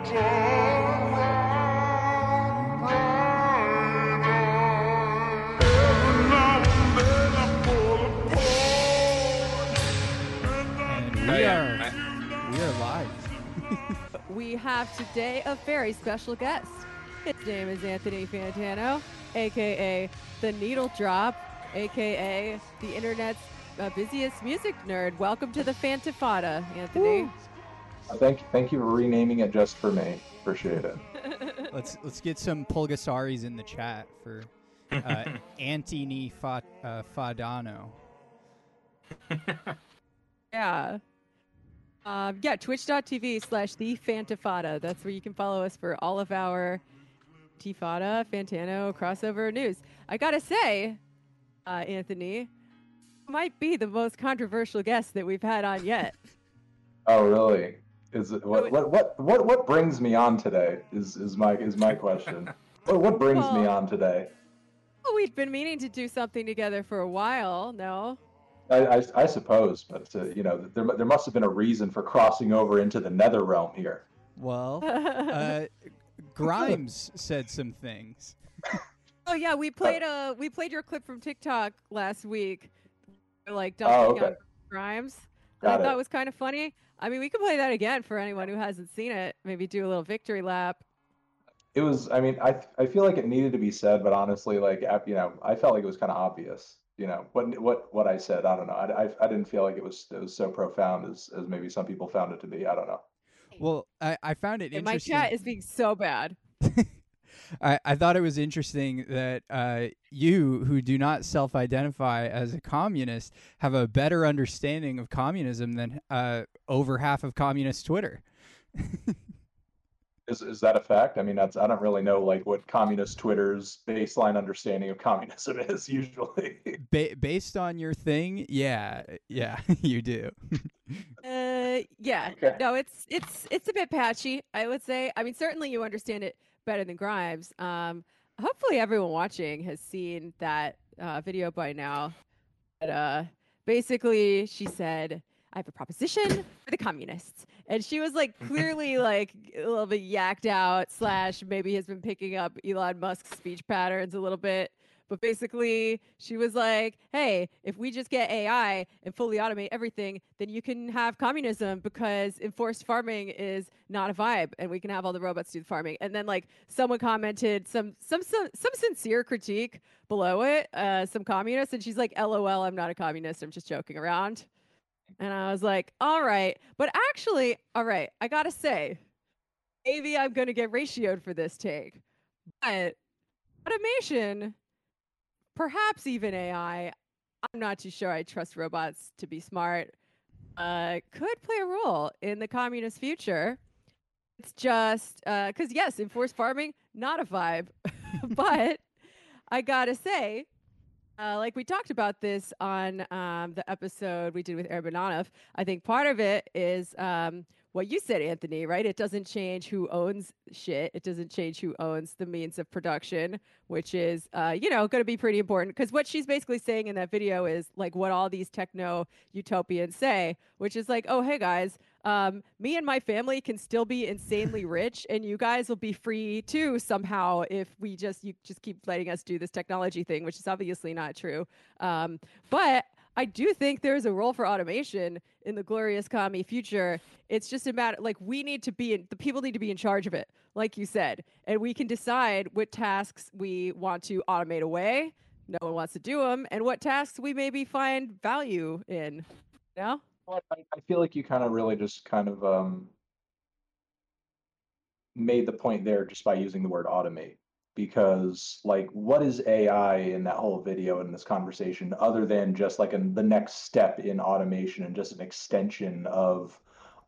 And we are we are live. We have today a very special guest. His name is Anthony Fantano, aka the Needle Drop, aka the internet's uh, busiest music nerd. Welcome to the Fantifada, Anthony. Thank, thank you for renaming it just for me. Appreciate it. Let's let's get some Pulgasaris in the chat for uh, Antony Fa- uh, Fadano. Yeah. Um, yeah, twitch.tv slash the Fantifada. That's where you can follow us for all of our Tifada, Fantano crossover news. I gotta say, uh, Anthony, might be the most controversial guest that we've had on yet. Oh, really? Is it what what what what, what brings me on today? Is is my is my question. what what brings me on today? Well, we've been meaning to do something together for a while, no? I, I, I suppose, but uh, you know, there there must have been a reason for crossing over into the Nether realm here. Well, uh, Grimes said some things. oh yeah, we played uh we played your clip from TikTok last week, like Oh, dumping okay. on Grimes. That Got I thought it. was kind of funny. I mean, we could play that again for anyone who hasn't seen it. Maybe do a little victory lap. It was. I mean, I I feel like it needed to be said, but honestly, like you know, I felt like it was kind of obvious. You know, what what what I said. I don't know. I, I, I didn't feel like it was it was so profound as as maybe some people found it to be. I don't know. Well, I, I found it And my interesting. chat is being so bad. I, I thought it was interesting that uh, you, who do not self identify as a communist, have a better understanding of communism than uh, over half of communist Twitter. Is is that a fact? I mean, that's I don't really know like what communist Twitter's baseline understanding of communism is usually. Ba- based on your thing, yeah, yeah, you do. Uh, yeah. Okay. No, it's it's it's a bit patchy. I would say. I mean, certainly you understand it better than Grimes. Um, hopefully everyone watching has seen that uh, video by now. But uh, basically, she said, "I have a proposition for the communists," and she was like clearly like a little bit yacked out. Slash, maybe has been picking up Elon Musk's speech patterns a little bit. But basically, she was like, hey, if we just get AI and fully automate everything, then you can have communism because enforced farming is not a vibe and we can have all the robots do the farming. And then like someone commented some some some, some sincere critique below it, uh, some communists, and she's like, LOL, I'm not a communist, I'm just joking around. And I was like, all right. But actually, all right, I gotta say, maybe I'm gonna get ratioed for this take. But automation perhaps even AI. I'm not too sure I trust robots to be smart. Uh, could play a role in the communist future. It's just because yes, enforced farming not a vibe, but I gotta say, uh, like we talked about this on um, the episode we did with Erbananov. I think part of it is um, what you said, Anthony. Right? It doesn't change who owns shit. It doesn't change who owns the means of production which is, uh, you know, going to be pretty important because what she's basically saying in that video is like what all these techno utopians say, which is like, oh, hey guys, um, me and my family can still be insanely rich, and you guys will be free too somehow if we just you just keep letting us do this technology thing, which is obviously not true. Um, but I do think there's a role for automation in the glorious commie future. It's just a matter like we need to be in, the people need to be in charge of it, like you said, and we can decide what tasks we want to automate away. No one wants to do them, and what tasks we maybe find value in. Know? Well, I, I feel like you kind of really just kind of um, made the point there just by using the word automate. Because, like, what is AI in that whole video in this conversation other than just like an, the next step in automation and just an extension of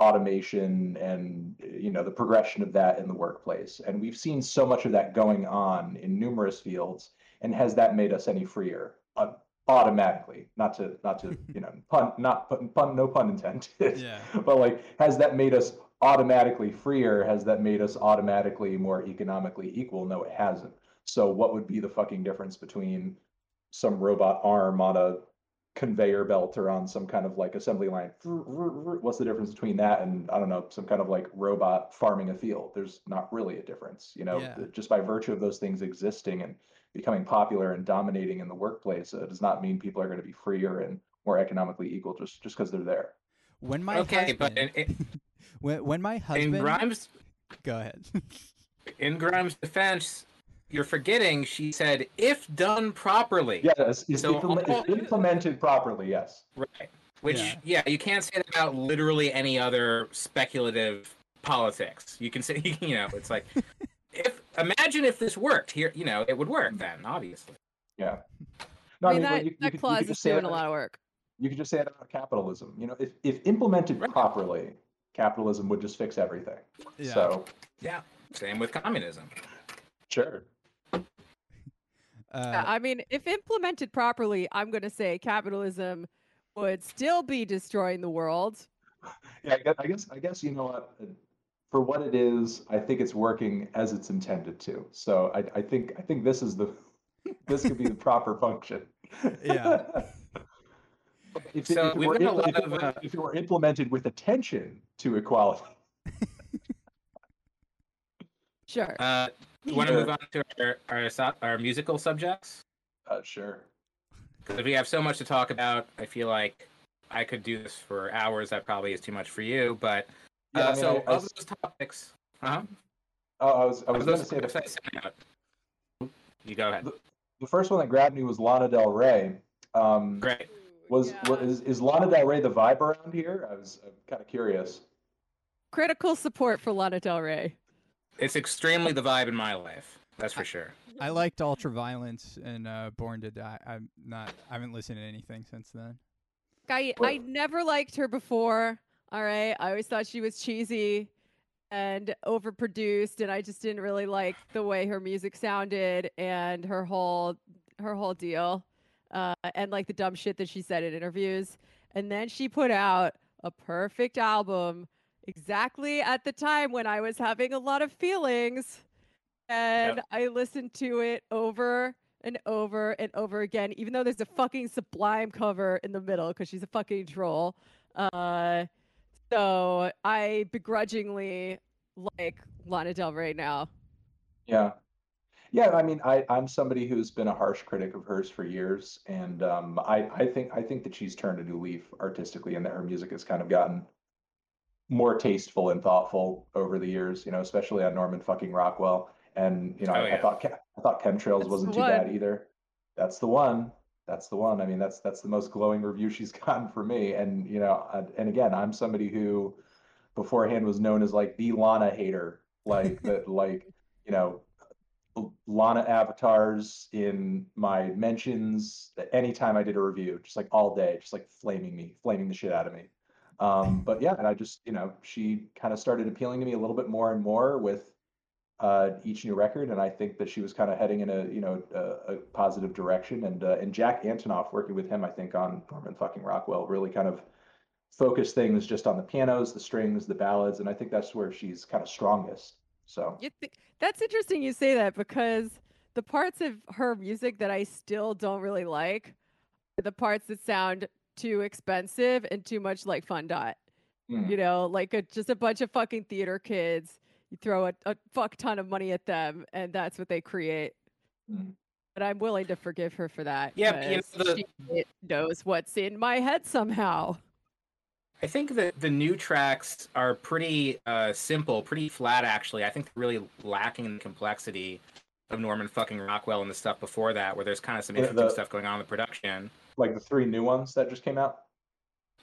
automation and you know the progression of that in the workplace and we've seen so much of that going on in numerous fields and has that made us any freer uh, automatically not to not to you know pun not pun, pun no pun intended Yeah. but like has that made us automatically freer has that made us automatically more economically equal no it hasn't so what would be the fucking difference between some robot arm on a conveyor belt or on some kind of like assembly line. What's the difference between that and I don't know some kind of like robot farming a field? There's not really a difference, you know. Yeah. Just by virtue of those things existing and becoming popular and dominating in the workplace, it does not mean people are going to be freer and more economically equal just just because they're there. When my Okay, husband, but in, in, when, when my husband in Grimes, go ahead. in Grimes' defense, you're forgetting she said if done properly. Yes, it's, it's, So implement- it's all- implemented properly. Yes. Right. Which, Yeah. yeah. you can't say that about literally any other speculative politics. You can say, you know, it's like, if imagine if this worked here, you know, it would work then, obviously. Yeah. No, I mean, well, that, you- you that could- you clause could is just say doing it- a lot of work. You could just say it about capitalism. You know, if, if implemented Right. properly, capitalism would just fix everything. Yeah. So Yeah. Same with communism. sure. uh, I mean, if implemented properly, I'm going to say capitalism would still be destroying the world. Yeah, I guess, I guess I guess you know what. uh, For what it is, I think it's working as it's intended to. So I, I think I think this is the this could be the proper function. Yeah. if, So if, it we've were, got a lot if, it of, were, uh, if it were implemented with attention to equality, Sure. Uh, you want to move on to our, our, our musical subjects? uh, sure. Because we have so much to talk about, I feel like I could do this for hours. That probably is too much for you. But uh, Yeah, I mean, so, I- I of s- those topics, uh-huh. Oh, I was I was of going to say the, topics I. You go ahead. the first one that grabbed me was Lana Del Rey. Um, Great. Was, was is, is Lana Del Rey the vibe around here? I was kind of curious. Critical support for Lana Del Rey. It's extremely the vibe in my life. That's for sure. I liked Ultraviolence and uh, Born to Die. I'm not. I haven't listened to anything since then. I I never liked her before. All right, I always thought she was cheesy and overproduced, and I just didn't really like the way her music sounded and her whole her whole deal, uh, and like the dumb shit that she said in interviews. And then she put out a perfect album exactly at the time when I was having a lot of feelings, and I listened to it over and over and over again, even though there's a fucking sublime cover in the middle because she's a fucking troll. Uh, so I begrudgingly like Lana Del Rey now. Yeah. Yeah, I mean, I, I'm somebody who's been a harsh critic of hers for years, and um, I, I think I think that she's turned a new leaf artistically, and that her music has kind of gotten more tasteful and thoughtful over the years. You know, especially on Norman fucking Rockwell, and you know, Oh, I, I thought Che- I thought Chemtrails That's wasn't the too bad either. That's the one. That's the one. I mean, that's that's the most glowing review she's gotten for me, and you know, and, and again, I'm somebody who beforehand was known as like the Lana hater, like that, like you know, Lana avatars in my mentions anytime I did a review, just like all day, just like flaming me, flaming the shit out of me. Um, but yeah, and I just, you know, she kind of started appealing to me a little bit more and more with uh, each new record, and I think that she was kind of heading in a, you know, a, a positive direction. And uh, and Jack Antonoff working with him, I think on Norman fucking Rockwell, really kind of focused things just on the pianos, the strings, the ballads, and I think that's where she's kind of strongest. So You thi- that's interesting you say that because the parts of her music that I still don't really like are the parts that sound too expensive and too much like Fun Dot. mm, You know, like a, just a bunch of fucking theater kids. You throw a, a fuck ton of money at them, and that's what they create. mm. But I'm willing to forgive her for that. Yeah, you know, 'cause the- she knows what's in my head somehow. I think that the new tracks are pretty uh, simple, pretty flat. Actually, I think they're really lacking in the complexity of Norman fucking Rockwell and the stuff before that, where there's kind of some interesting the- stuff going on in the production. like the three new ones that just came out.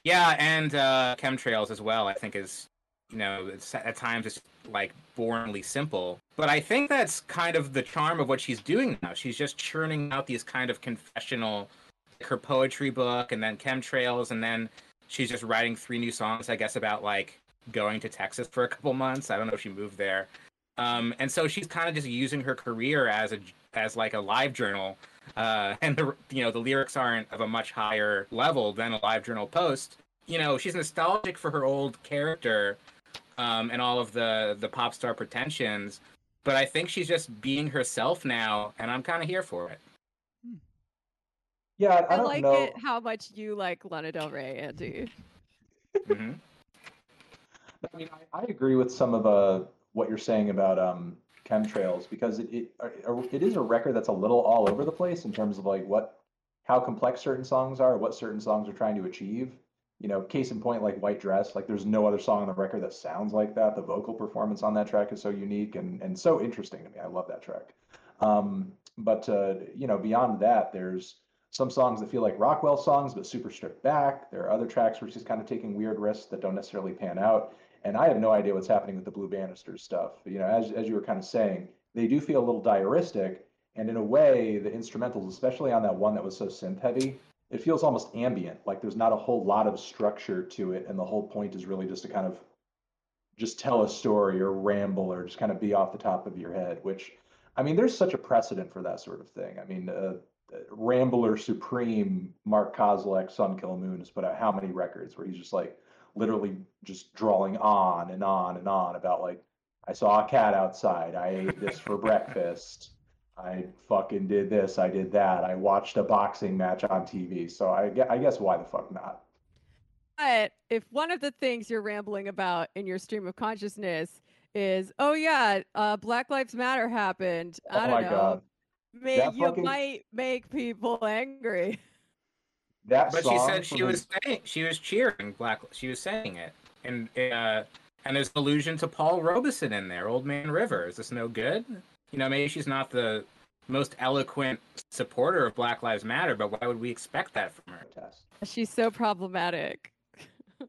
Yeah, and uh, chemtrails as well. I think is you know it's, at times it's like boringly simple, but I think that's kind of the charm of what she's doing now. She's just churning out these kind of confessional, like her poetry book, and then chemtrails, and then she's just writing three new songs. I guess about like going to Texas for a couple months. I don't know if she moved there, um, and so she's kind of just using her career as a as like a live journal uh, and the you know the lyrics aren't of a much higher level than a live journal post. You know, she's nostalgic for her old character um, and all of the the pop star pretensions, but I think she's just being herself now, and I'm kind of here for it. Yeah, I, I I, don't like know. it how much you like Lana Del Rey, Andy. hmm I mean, I, I agree with some of uh, what you're saying about um, chemtrails because it, it uh, it is a record that's a little all over the place in terms of like what how complex certain songs are, what certain songs are trying to achieve. You know, case in point, like White Dress, like there's no other song on the record that sounds like that. The vocal performance on that track is so unique and and so interesting to me. I love that track. Um, but uh, you know, beyond that, there's some songs that feel like Rockwell songs, but super stripped back. There are other tracks where she's kind of taking weird risks that don't necessarily pan out. And I have no idea what's happening with the Blue Banisters stuff. You know, as as you were kind of saying, they do feel a little diaristic, and in a way, the instrumentals, especially on that one that was so synth heavy, it feels almost ambient. Like there's not a whole lot of structure to it, and the whole point is really just to kind of just tell a story or ramble or just kind of be off the top of your head. Which, I mean, there's such a precedent for that sort of thing. I mean, uh, Rambler Supreme, Mark Kozelek, Sun Kil Moon has put out how many records where he's just like literally just drawing on and on and on about like I saw a cat outside, I ate this for breakfast, I fucking did this, I did that, I watched a boxing match on TV. So I, I guess why the fuck not? But if one of the things you're rambling about in your stream of consciousness is, oh yeah, uh, Black Lives Matter happened. I Oh don't my know. God. May, That you fucking- might make people angry. That But she said she from was saying she was cheering black. She was saying it, and uh, and there's an allusion to Paul Robeson in there, Old Man River. Is this no good? You know, maybe she's not the most eloquent supporter of Black Lives Matter, but why would we expect that from her? test. She's so problematic.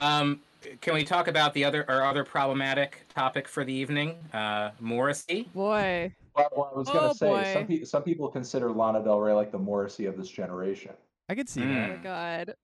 Um, can we talk about the other our other problematic topic for the evening? Uh, Morrissey. Boy. Well, well, I was gonna Oh, say some boy. pe- some people consider Lana Del Rey like the Morrissey of this generation. I could see Oh that. my Mm. god.